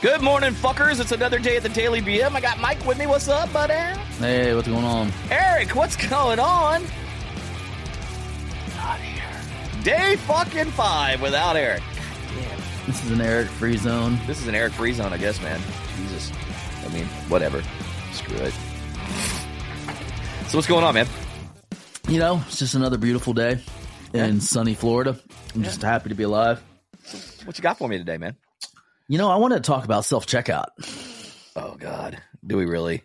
Good morning, fuckers. It's another day at the Daily BM. I got Mike with me. What's up, buddy? Hey, what's going on? Eric, what's going on? Not here. Day fucking five without Eric. This is an Eric free zone. This is an Eric free zone, I guess, man. Jesus. I mean, whatever. Screw it. So what's going on, man? You know, it's just another beautiful day in sunny Florida. I'm just happy to be alive. What you got for me today, man? You know, I want to talk about self checkout. Oh God, do we really?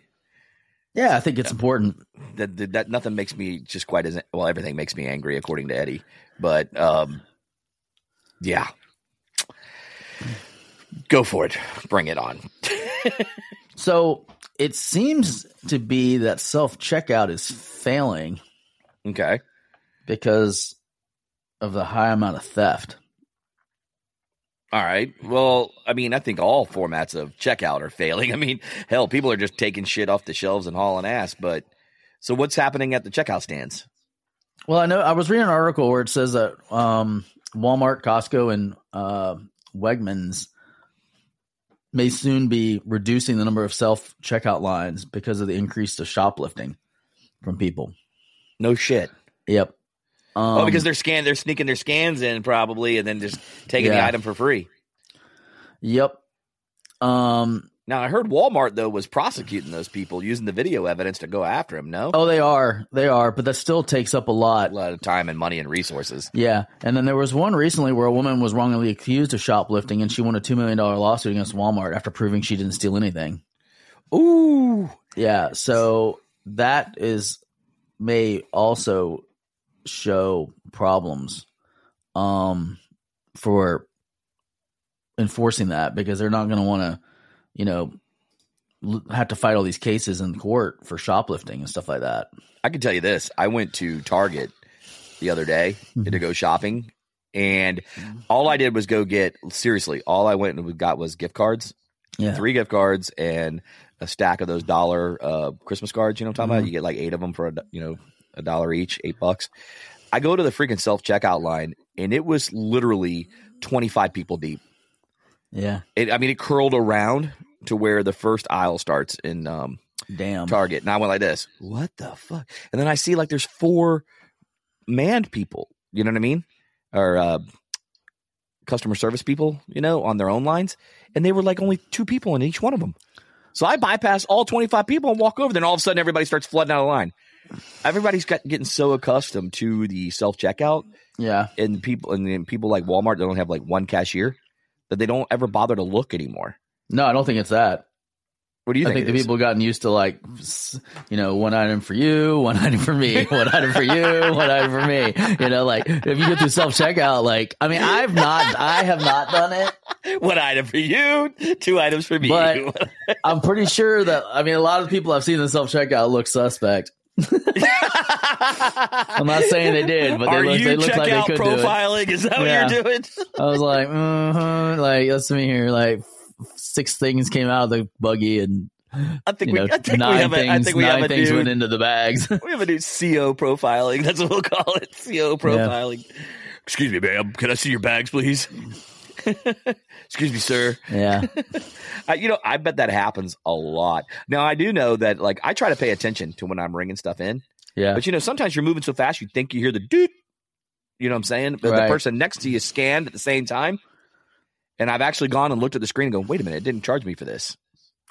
Yeah, I think it's important. That, that that nothing makes me just quite as well. Everything makes me angry, according to Eddie. But um, yeah, go for it. Bring it on. So it seems to be that self checkout is failing Okay. because of the high amount of theft. All right. Well, I mean, I think all formats of checkout are failing. I mean, hell, people are just taking shit off the shelves and hauling ass. But so what's happening at the checkout stands? Well, I know I was reading an article where it says that um, Walmart, Costco, and uh, Wegmans may soon be reducing the number of self checkout lines because of the increase of shoplifting from people. No shit. Yep. Um, oh, because they're scan, they're sneaking their scans in probably, and then just taking the item for free. Yep. Um. Now, I heard Walmart though was prosecuting those people using the video evidence to go after them. No, Oh, they are. They are. But that still takes up a lot, a lot of time and money and resources. Yeah. And then there was one recently where a woman was wrongly accused of shoplifting, and she won a two million dollar lawsuit against Walmart after proving she didn't steal anything. Ooh, Yeah, so that is may also show problems um for enforcing that because they're not going to want to, you know, l- have to fight all these cases in court for shoplifting and stuff like that. I can tell you this: I went to Target the other day to go shopping, and all I did was go get seriously. All I went and got was gift cards, Yeah. three gift cards, and a stack of those dollar uh, Christmas cards. You know what I'm talking about? You get like eight of them for a, you know a dollar each, eight bucks. I go to the freaking self checkout line, and it was literally 25 people deep. Yeah. It, I mean, it curled around to where the first aisle starts in um, Damn. Target. And I went like this, what the fuck? And then I see like there's four manned people, you know what I mean? Or uh, customer service people, you know, on their own lines. And they were like only two people in each one of them. So I bypass all 25 people and walk over there. And all of a sudden, everybody starts flooding out of line. Everybody's got, getting so accustomed to the self checkout Yeah. and people and then people like Walmart, they don't have like one cashier that they don't ever bother to look anymore. No, I don't think it's that. What do you think? I think? the people have gotten used to like, you know, one item for you, one item for me, one item for you, one item for me. You know, like if you go through self checkout, like I mean, I've not, I have not done it, one item for you, two items for me. But- I'm pretty sure that I mean, a lot of people I've seen the self checkout look suspect. I'm not saying they did, but they Are look, you they look like they could do it. profiling? Is that what you're doing? I was like, mm-hmm, like that's me here. Like six things came out of the buggy, and I think you know, we. I think we nine have things, I think we nine have a things went into the bags. we have a new CO profiling. That's what we'll call it. CO profiling. Excuse me, ma'am. Can I see your bags, please? Excuse me, sir. yeah, I, you know, I bet that happens a lot. Now, I do know that, like, I try to pay attention to when I'm ringing stuff in. yeah, But you know, sometimes you're moving so fast, you think you hear the doot. You know what I'm saying? But Right. the person next to you scanned at the same time. And I've actually gone and looked at the screen and go, wait a minute, it didn't charge me for this.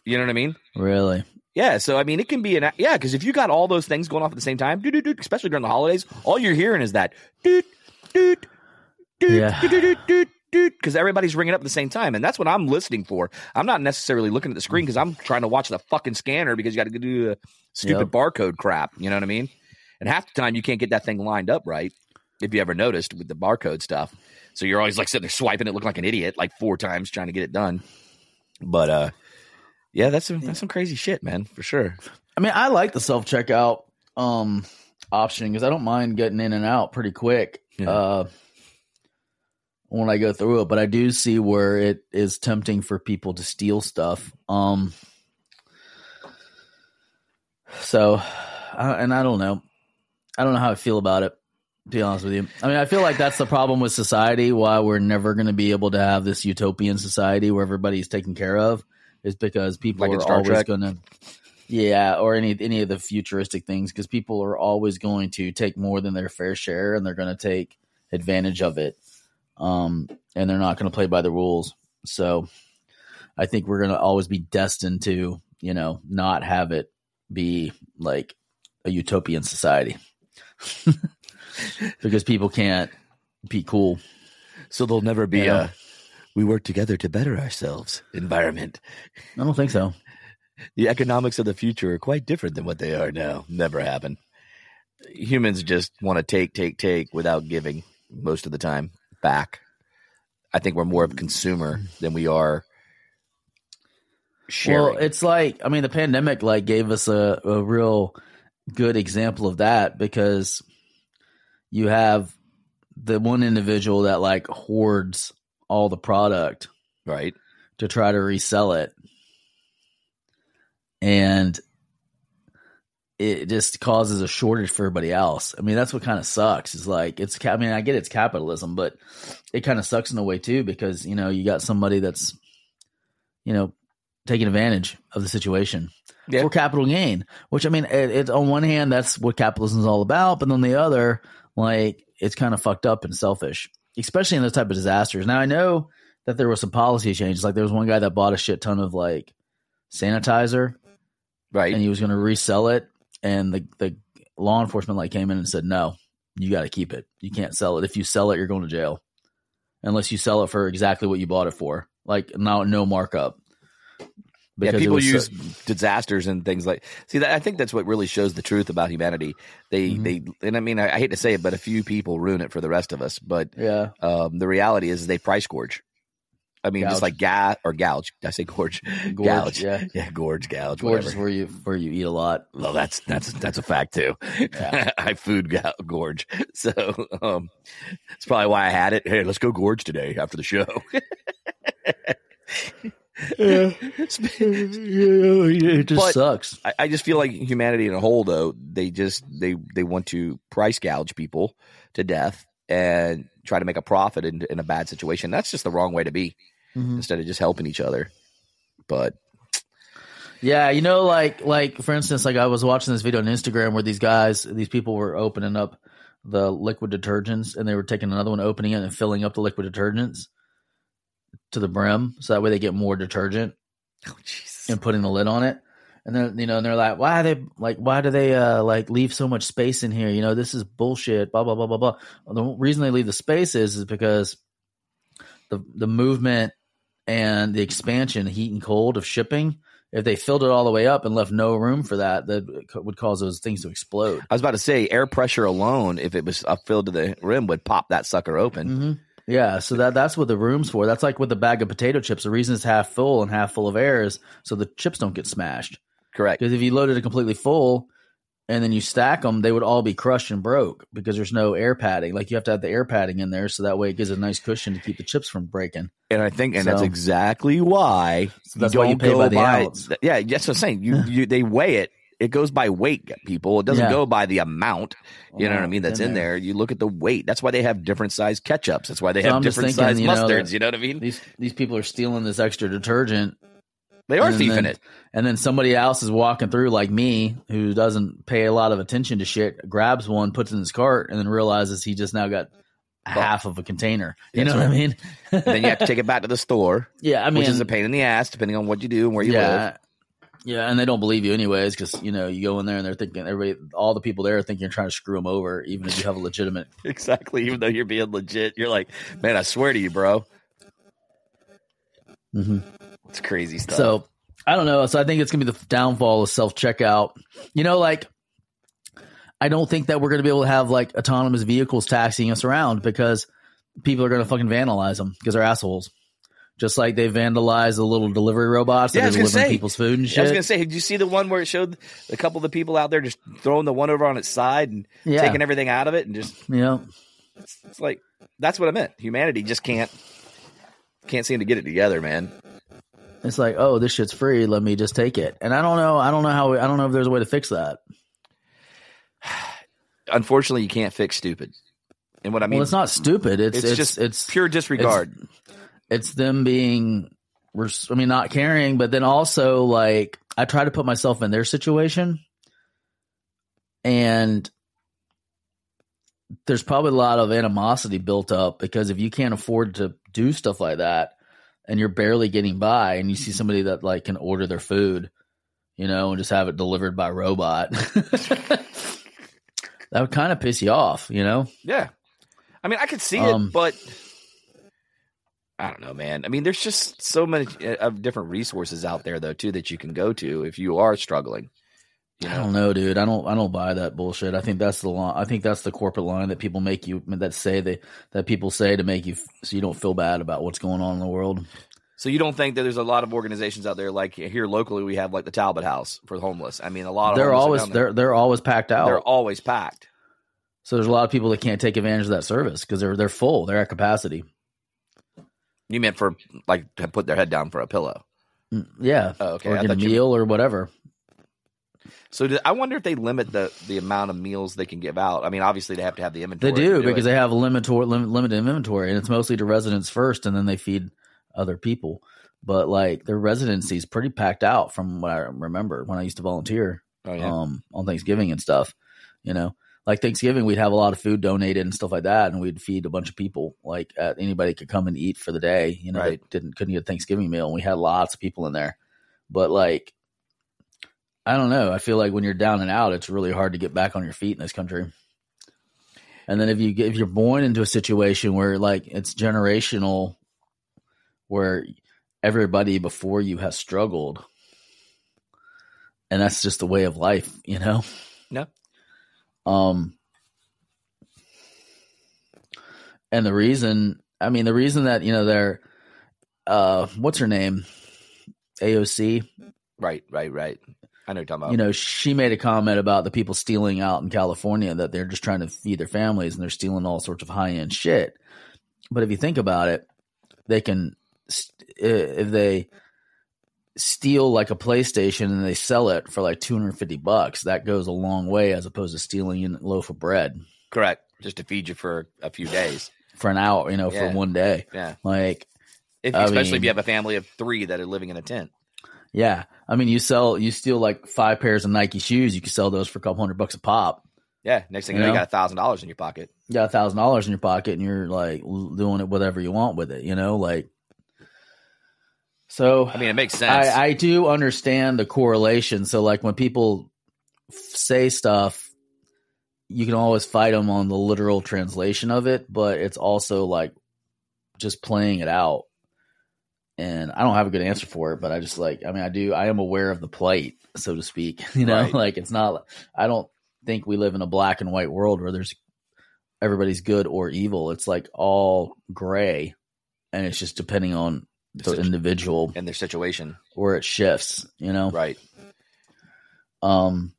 You know what I mean? really. Yeah. So I mean, it can be an yeah, because if you got all those things going off at the same time, doot, doot, doot, especially during the holidays, all you're hearing is that doot doot doot Yeah. doot doot doot doot because everybody's ringing up at the same time, and that's what I'm listening for. I'm not necessarily looking at the screen because I'm trying to watch the fucking scanner because you got to do the stupid Yep. barcode crap. You know what I mean? And half the time you can't get that thing lined up right. If you ever noticed with the barcode stuff, so you're always like sitting there swiping it, looking like an idiot, like four times trying to get it done. But uh, yeah, that's some that's some crazy shit, man, for sure. I mean, I like the self checkout um option because I don't mind getting in and out pretty quick. Yeah. Uh, when I go through it, but I do see where it is tempting for people to steal stuff. Um, so, I, and I don't know, I don't know how I feel about it To be honest with you, I mean, I feel like that's the problem with society. Why we're never going to be able to have this utopian society where everybody's taken care of is because people Like are always going to, yeah, or any any of the futuristic things because people are always going to take more than their fair share and they're going to take advantage of it, um, and they're not going to play by the rules. So, I think we're going to always be destined to, you know, not have it be like a utopian society because people can't be cool. So there'll never be a we work together to better ourselves environment. I don't think so. The economics of the future are quite different than what they are now. Never happen. Humans just want to take, take, take without giving most of the time back. I think we're more of a consumer than we are sharing. Well, it's like I mean, the pandemic like gave us a, a real good example of that because you have the one individual that like hoards all the product right? to try to resell it. And it just causes a shortage for everybody else. I mean, that's what kind of sucks. Is like it's. I mean, I get it's capitalism, but it kind of sucks in a way too because you know you got somebody that's, you know, taking advantage of the situation Yeah. for capital gain. Which I mean, it, it on one hand that's what capitalism is all about, but on the other, like it's kind of fucked up and selfish, especially in those type of disasters. Now I know that there was some policy changes. Like there was one guy that bought a shit ton of like sanitizer Right. and he was going to resell it, and the the law enforcement like came in and said, "No, you got to keep it. You can't sell it. If you sell it, you're going to jail, unless you sell it for exactly what you bought it for, like no no markup." yeah, Because it people so- use disasters and things like. See, that, I think that's what really shows the truth about humanity. They, Mhm. they, and I mean, I, I hate to say it, but a few people ruin it for the rest of us. But yeah, um, the reality is, they price gorge. I mean, Gouge. just like ga or gouge. Did I say gorge? gorge, Gouge. yeah, Yeah, gorge, gouge, gorge is where you where you eat a lot. Well, that's that's that's a fact too. Yeah. I food gorge, so um, that's probably why I had it. Hey, let's go gorge today after the show. yeah. it just But- sucks. I, I just feel like humanity in a whole, though, they just they they want to price gouge people to death and try to make a profit in, in a bad situation. That's just the wrong way to be. Mhm. Instead of just helping each other, but Yeah, you know, like like for instance, like I was watching this video on Instagram where these guys, these people were opening up the liquid detergents and they were taking another one, opening it and filling up the liquid detergents to the brim, so that way they get more detergent oh and putting the lid on it. And then you know, and they're like, why are they like, why do they uh like leave so much space in here? You know, this is bullshit. Blah blah blah blah blah. Well, the reason they leave the space is is because the the movement and the expansion, heat and cold of shipping. If they filled it all the way up and left no room for that, that would cause those things to explode. I was about to say air pressure alone, if it was up filled to the rim, would pop that sucker open. hmm Yeah, so that that's what the room's for. That's like with the bag of potato chips. The reason it's half full and half full of air is so the chips don't get smashed. Correct. Because if you loaded it completely full and then you stack them, they would all be crushed and broke because there's no air padding. Like you have to have the air padding in there so that way it gives a nice cushion to keep the chips from breaking. And I think, and that's exactly why. So that's why you pay by the ounce. Yeah, that's what I'm saying. You, you they weigh it. It goes by weight, people. It doesn't Yeah. go by the amount. You know what I mean? That's in there. You look at the weight. That's why they have different size ketchups. That's why they So have I'm different thinking, size you know, mustards. you know what I mean? These these people are stealing this extra detergent They are and thieving then- it. and then somebody else is walking through like me who doesn't pay a lot of attention to shit, grabs one, puts it in his cart, and then realizes he just now got half of a container. You That's know what I mean? And then you have to take it back to the store, yeah, I mean, which is a pain in the ass, depending on what you do and where you yeah, live. yeah, and they don't believe you anyways because you know you go in there and they're thinking everybody, all the people there are thinking you're trying to screw them over, even if you have a legitimate. Exactly. Even though you're being legit, you're like, man, I swear to you, bro. Mm-hmm. It's crazy stuff. So I don't know. So I think it's gonna be the downfall of self checkout. You know, like I don't think that we're gonna be able to have like autonomous vehicles taxiing us around because people are gonna fucking vandalize them because they're assholes. Just like they vandalized the little delivery robots that gonna delivering say. people's food and shit. I was gonna say, did you see the one where it showed a couple of the people out there just throwing the one over on its side and yeah, taking everything out of it and just you know, it's like that's what I meant. Humanity just can't can't seem to get it together, man. it's like, oh, this shit's free. Let me just take it. And I don't know. I don't know how. I don't know if there's a way to fix that. Unfortunately, you can't fix stupid. And what I mean, well, it's not stupid. It's it's, it's just it's pure disregard. it's them being I mean not caring, but then also like I try to put myself in their situation and there's probably a lot of animosity built up because if you can't afford to do stuff like that and you're barely getting by and you see somebody that like can order their food, you know, and just have it delivered by robot. that would kind of piss you off, you know? yeah, I mean, I could see Um, it, but I don't know, man. I mean, there's just so many uh, of different resources out there, though, too, that you can go to if you are struggling. You I don't know, dude. I don't. I don't buy that bullshit. I think that's the line. I think that's the corporate line that people make you that say they that people say to make you f- so you don't feel bad about what's going on in the world. so you don't think that there's a lot of organizations out there like here locally we have like the Talbot House for the homeless. I mean, a lot of They're always they're they're always packed out. they're always packed. so there's a lot of people that can't take advantage of that service because they're they're full. They're at capacity. You meant for like to put their head down for a pillow. Mm, Yeah, Oh, okay. or I get a thought you- meal or whatever. So do, I wonder if they limit the the amount of meals they can give out. I mean, obviously they have to have the inventory. They inventory. do because it. they have a limited lim- limited inventory, and it's mostly to residents first, and then they feed other people. But like their residency is pretty packed out from what I remember when I used to volunteer. oh, yeah. um, on Thanksgiving and stuff. You know, like Thanksgiving, we'd have a lot of food donated and stuff like that, and we'd feed a bunch of people. Like uh, anybody could come and eat for the day. You know, Right. didn't couldn't get a Thanksgiving meal, and we had lots of people in there. But like, I don't know. I feel like when you're down and out, it's really hard to get back on your feet in this country. And then if you if you're born into a situation where like it's generational, where everybody before you has struggled, and that's just the way of life, you know. Yeah. Um. And the reason, I mean, the reason that you know they're, uh, what's her name, AOC. right, right, right. I know about. You know, she made a comment about the people stealing out in California that they're just trying to feed their families and they're stealing all sorts of high end shit. But if you think about it, they can st- uh, if they steal like a PlayStation and they sell it for like 250 bucks, that goes a long way as opposed to stealing a loaf of bread correct. Just to feed you for a few days. for an hour, you know, Yeah. for one day. Yeah, Like, if, I especially if you have a family of three that are living in a tent. Yeah, I mean, you sell, you steal like five pairs of Nike shoes, you can sell those for a couple hundred bucks a pop. Yeah, next thing you know, you got a thousand dollars in your pocket. you got a thousand dollars in your pocket and you're like doing it whatever you want with it, you know, like. So I mean, it makes sense. I, I do understand the correlation. So like when people f- say stuff, you can always fight them on the literal translation of it, but it's also like just playing it out. And I don't have a good answer for it, but I just like I mean I do I am aware of the plight, so to speak. You know, Right. like it's not I don't think we live in a black and white world where there's everybody's good or evil. It's like all gray and it's just depending on the individual and their situation, where it shifts, you know. right? Um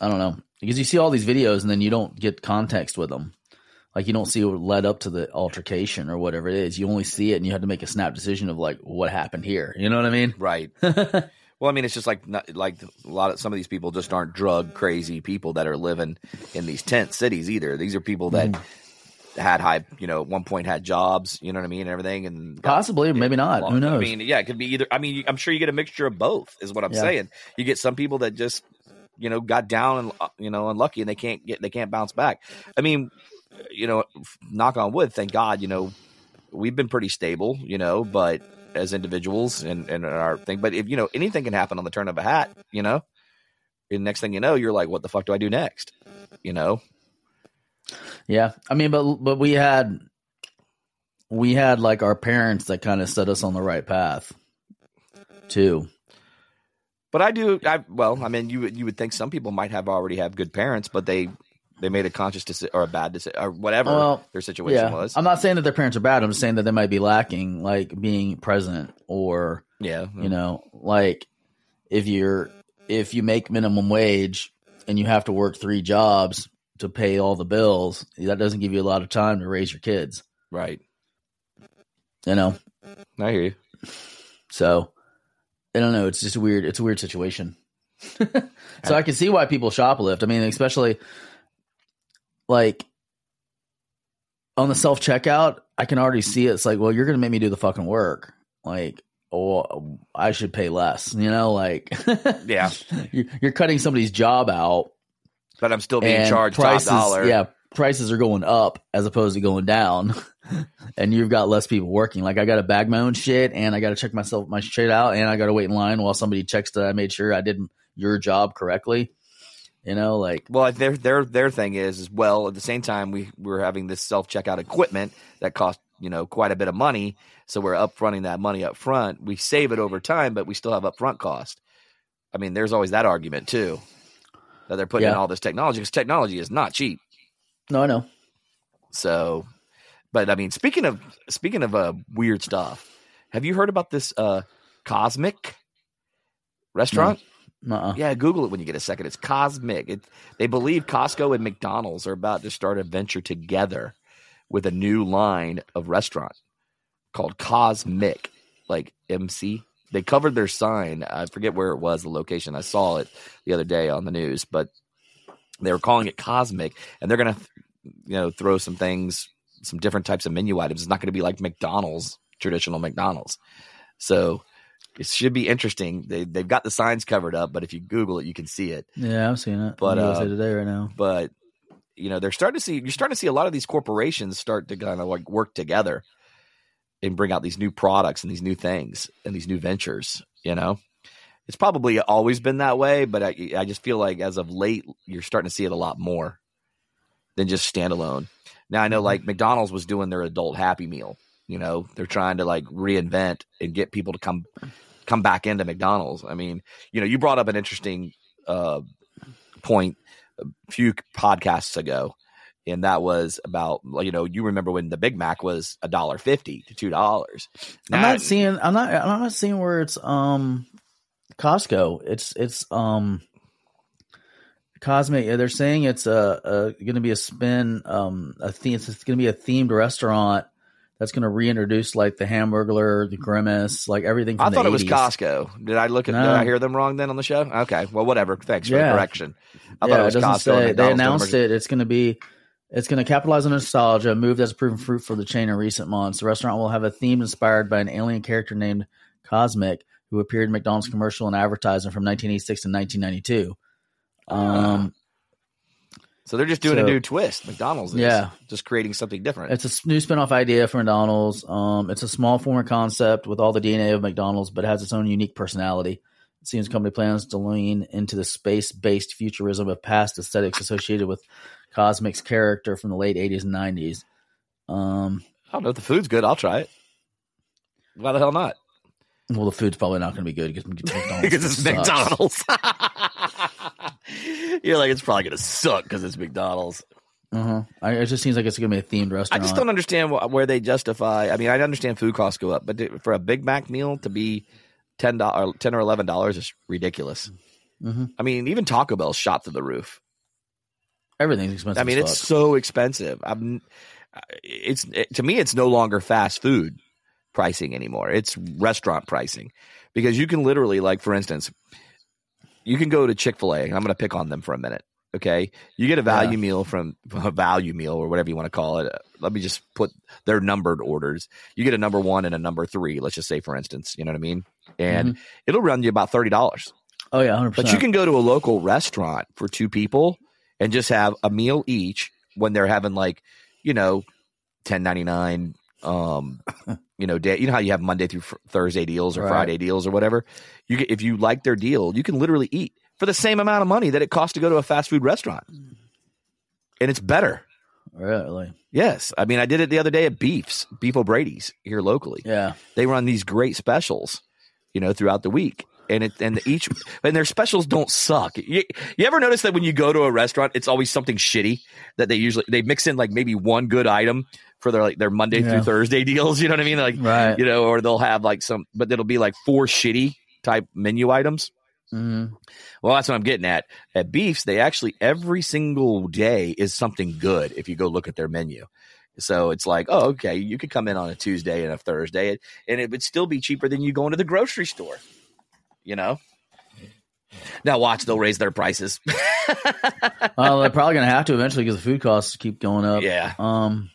I don't know. Because you see all these videos and then you don't get context with them. Like you don't see what led up to the altercation or whatever it is. You only see it and you have to make a snap decision of like what happened here. You know what I mean? Right. Well, I mean, it's just like not, like a lot of some of these people just aren't drug crazy people that are living in these tent cities either. These are people that Mm-hmm. had high, you know, at one point had jobs, you know what I mean, and everything, and got- Possibly, maybe not. Well, Who knows? I mean, yeah, it could be either. I mean, I'm sure you get a mixture of both. Is what I'm Yeah. saying. You get some people that just, you know, got down and uh, you know unlucky, and they can't get they can't bounce back. I mean, you know, knock on wood. Thank God, you know, we've been pretty stable, you know, but as individuals and and our thing. But if you know anything can happen on the turn of a hat, you know, and next thing you know, you're like, what the fuck do I do next? You know, yeah. I mean, but but we had we had like our parents that kind of set us on the right path too. But I do. I well, I mean, you you would think some people might have already have good parents, but they they made a conscious decision or a bad decision or whatever Well, their situation Yeah. was. I'm not saying that their parents are bad. I'm just saying that they might be lacking like being present or yeah, you know like if you're if you make minimum wage and you have to work three jobs to pay all the bills that doesn't give you a lot of time to raise your kids right. you know I hear you. so i don't know it's just a weird it's a weird situation so i can see why people shoplift i mean especially like on the self checkout, I can already see it. It's like, well, you're going to make me do the fucking work. Like, oh, I should pay less. You know, like, Yeah. you're, you're cutting somebody's job out. But I'm still being charged prices, top dollar. Yeah, prices are going up as opposed to going down. and you've got less people working. Like I got to bag my own shit, and I got to check myself my shit out, and I got to wait in line while somebody checks that I made sure I did your job correctly. You know, like Well, their their their thing is as well. At the same time, we we're having this self checkout equipment that costs you know quite a bit of money, so we're upfronting that money up front. We save it over time, but we still have upfront cost. I mean, there's always that argument too that they're putting in all this technology because technology is not cheap. no, I know. So, but I mean, speaking of speaking of uh, weird stuff, have you heard about this uh, Cosmic restaurant? Uh-uh. Yeah, Google it when you get a second. It's Cosmic. It, they believe Costco and McDonald's are about to start a venture together with a new line of restaurant called Cosmic, like MC. They covered their sign. I forget where it was, the location. I saw it the other day on the news, but they were calling it Cosmic, and they're gonna, you know, throw some things, some different types of menu items. It's not going to be like McDonald's, traditional McDonald's. So it should be interesting. They they've got the signs covered up, but if you Google it, you can see it. Yeah, I'm seeing it. But, uh, uh, today right now. But you know, they're starting to see you're starting to see a lot of these corporations start to kind of like work together and bring out these new products and these new things and these new ventures. You know, it's probably always been that way, but I I just feel like as of late, you're starting to see it a lot more than just standalone. Now I know like McDonald's was doing their adult Happy Meal. You know, they're trying to like reinvent and get people to come come back into McDonald's. I mean, you know, you brought up an interesting uh, point a few podcasts ago, and that was about you know you remember when the Big Mac was a dollar fifty to two dollars. I'm not seeing. I'm not. I'm not seeing where it's um Costco. It's it's um Cosmic. yeah, They're saying it's a, a going to be a spin. Um, a theme. It's going to be a themed restaurant that's going to reintroduce like the Hamburglar, the Grimace, like everything. From I thought the it was 80s. Costco. Did I look at? Did I hear them wrong then on the show? Okay, well, whatever. Thanks for Yeah. the correction. I yeah, thought it was doesn't Costco. say. They announced it. It's going to be. It's going to capitalize on nostalgia, a move that's proven fruit for the chain in recent months. The restaurant will have a theme inspired by an alien character named CosMc, who appeared in McDonald's commercial and advertising from 1986 to 1992. Um, So they're just doing a new twist. McDonald's, is Yeah. just creating something different. it's a new spin-off idea for McDonald's. Um, it's a small former concept with all the DNA of McDonald's, but has its own unique personality. It seems the company plans to lean into the space-based futurism of past aesthetics associated with CosMc's character from the late 80s and 90s. Um, I don't know if the food's good. I'll try it. Why the hell not? well, the food's probably not going to be good because McDonald's because it's. McDonald's. You're like, it's probably going to suck because it's McDonald's. Uh-huh. I, it just seems like it's going to be a themed restaurant. I just don't understand wh- where they justify. I mean, I understand food costs go up, but to- for a Big Mac meal to be ten dollars, ten or eleven dollars is ridiculous. Mhm. I mean, even Taco Bell shot through the roof. Everything's expensive. I mean, it's so expensive. I'm, it's it, to me, it's no longer fast food pricing anymore. It's restaurant pricing because you can literally, like, for instance, you can go to Chick Fil A. I'm going to pick on them for a minute. Okay, you get a value Yeah. meal from a value meal or whatever you want to call it. Let me just put their numbered orders. You get a number one and a number three. Let's just say, for instance, you know what I mean, and mm-hmm. it'll run you about thirty dollars. oh yeah, hundred But you can go to a local restaurant for two people and just have a meal each when they're having like, you know, ten ninety nine. Um, you know, day. You know how you have Monday through fr- Thursday deals or Right. Friday deals or whatever. You get, if you like their deal, you can literally eat for the same amount of money that it costs to go to a fast food restaurant, and it's better. really. Yes, I mean I did it the other day at Beefs, Beef O'Brady's here locally Yeah. they run these great specials, you know, throughout the week. And it and each and their specials don't suck. You, you ever notice that when you go to a restaurant, it's always something shitty that they usually they mix in like maybe one good item for their like their Monday Yeah. through Thursday deals. You know what I mean? Like Right. you know, or they'll have like some, but it'll be like four shitty type menu items. Mhm. Well, that's what I'm getting at. At Beefs, they actually every single day is something good if you go look at their menu. So it's like, oh, okay, you could come in on a Tuesday and a Thursday, and it would still be cheaper than you going to the grocery store. You know. Now watch, they'll raise their prices. well, they're probably going to have to eventually because the food costs keep going up. yeah, Um,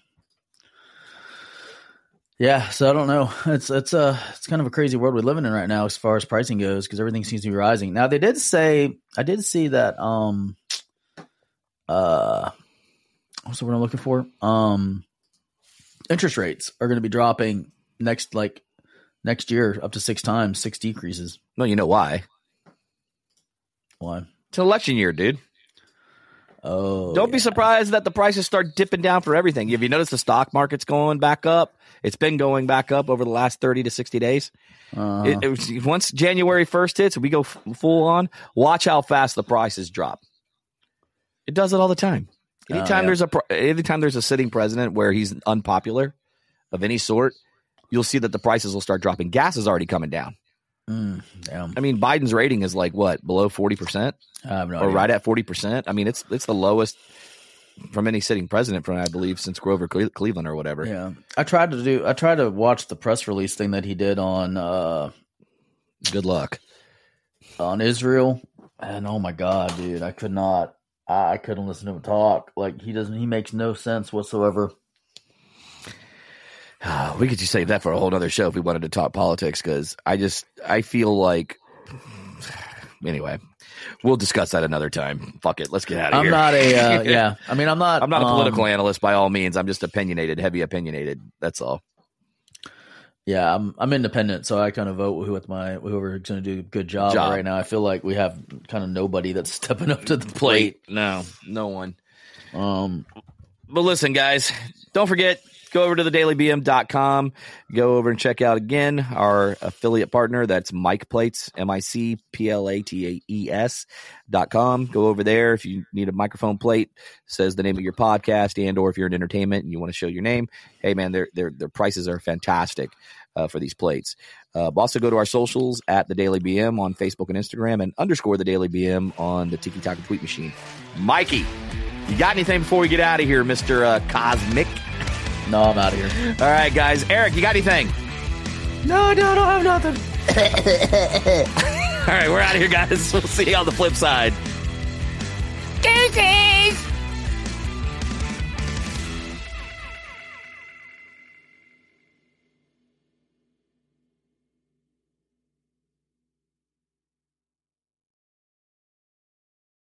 Yeah, so I don't know. It's it's a it's kind of a crazy world we're living in right now as far as pricing goes because everything seems to be rising. Now they did say I did see that um uh what's the word I'm looking for? Um interest rates are going to be dropping next like next year up to six times, six decreases. No, you know why? Why? It's an election year, dude. Oh, Don't be surprised that the prices start dipping down for everything. Have you noticed the stock market's going back up? It's been going back up over the last 30 to 60 days. Uh, It, it was, once January 1st hits, we go f- full on. Watch how fast the prices drop. It does it all the time. Anytime yeah. there's a anytime there's a sitting president where he's unpopular of any sort, you'll see that the prices will start dropping. Gas is already coming down. mm, damn. I mean, Biden's rating is like what below 40 percent no or idea. right at 40 percent. I mean, it's it's the lowest from any sitting president from I believe since Grover Cle- Cleveland or whatever. Yeah, I tried to do. I tried to watch the press release thing that he did on uh Good luck. on Israel, and oh my god, dude, I could not. I, I couldn't listen to him talk. Like he doesn't. He makes no sense whatsoever. We could just save that for a whole other show if we wanted to talk politics because I just I feel like anyway we'll discuss that another time. Fuck it, let's get out of here. I'm not a. Uh, yeah, I mean, I'm not. I'm not a um, political analyst by all means. I'm just opinionated, heavy opinionated. That's all. Yeah, I'm. I'm independent, so I kind of vote who with my whoever's going to do a good job. Job. Right now, I feel like we have kind of nobody that's stepping up to the plate. No, no one. Um, But listen, guys, don't forget, go over to the dailybm.com. Go over and check out again our affiliate partner. That's Mike Plates, M I C P L A T A E S dot com. Go over there if you need a microphone plate, says the name of your podcast, and or if you're in entertainment and you want to show your name. Hey, man, their their their prices are fantastic uh, for these plates. Uh, also go to our socials at the Daily BM on Facebook and Instagram, and underscore the Daily BM on the Tiki Taka Tweet Machine. Mikey, you got anything before we get out of here, Mister uh, Cosmic? No, I'm out of here. All right, guys. Eric, you got anything? No, no, I don't have nothing. All right, we're out of here, guys. We'll see you on the flip side. Deuces!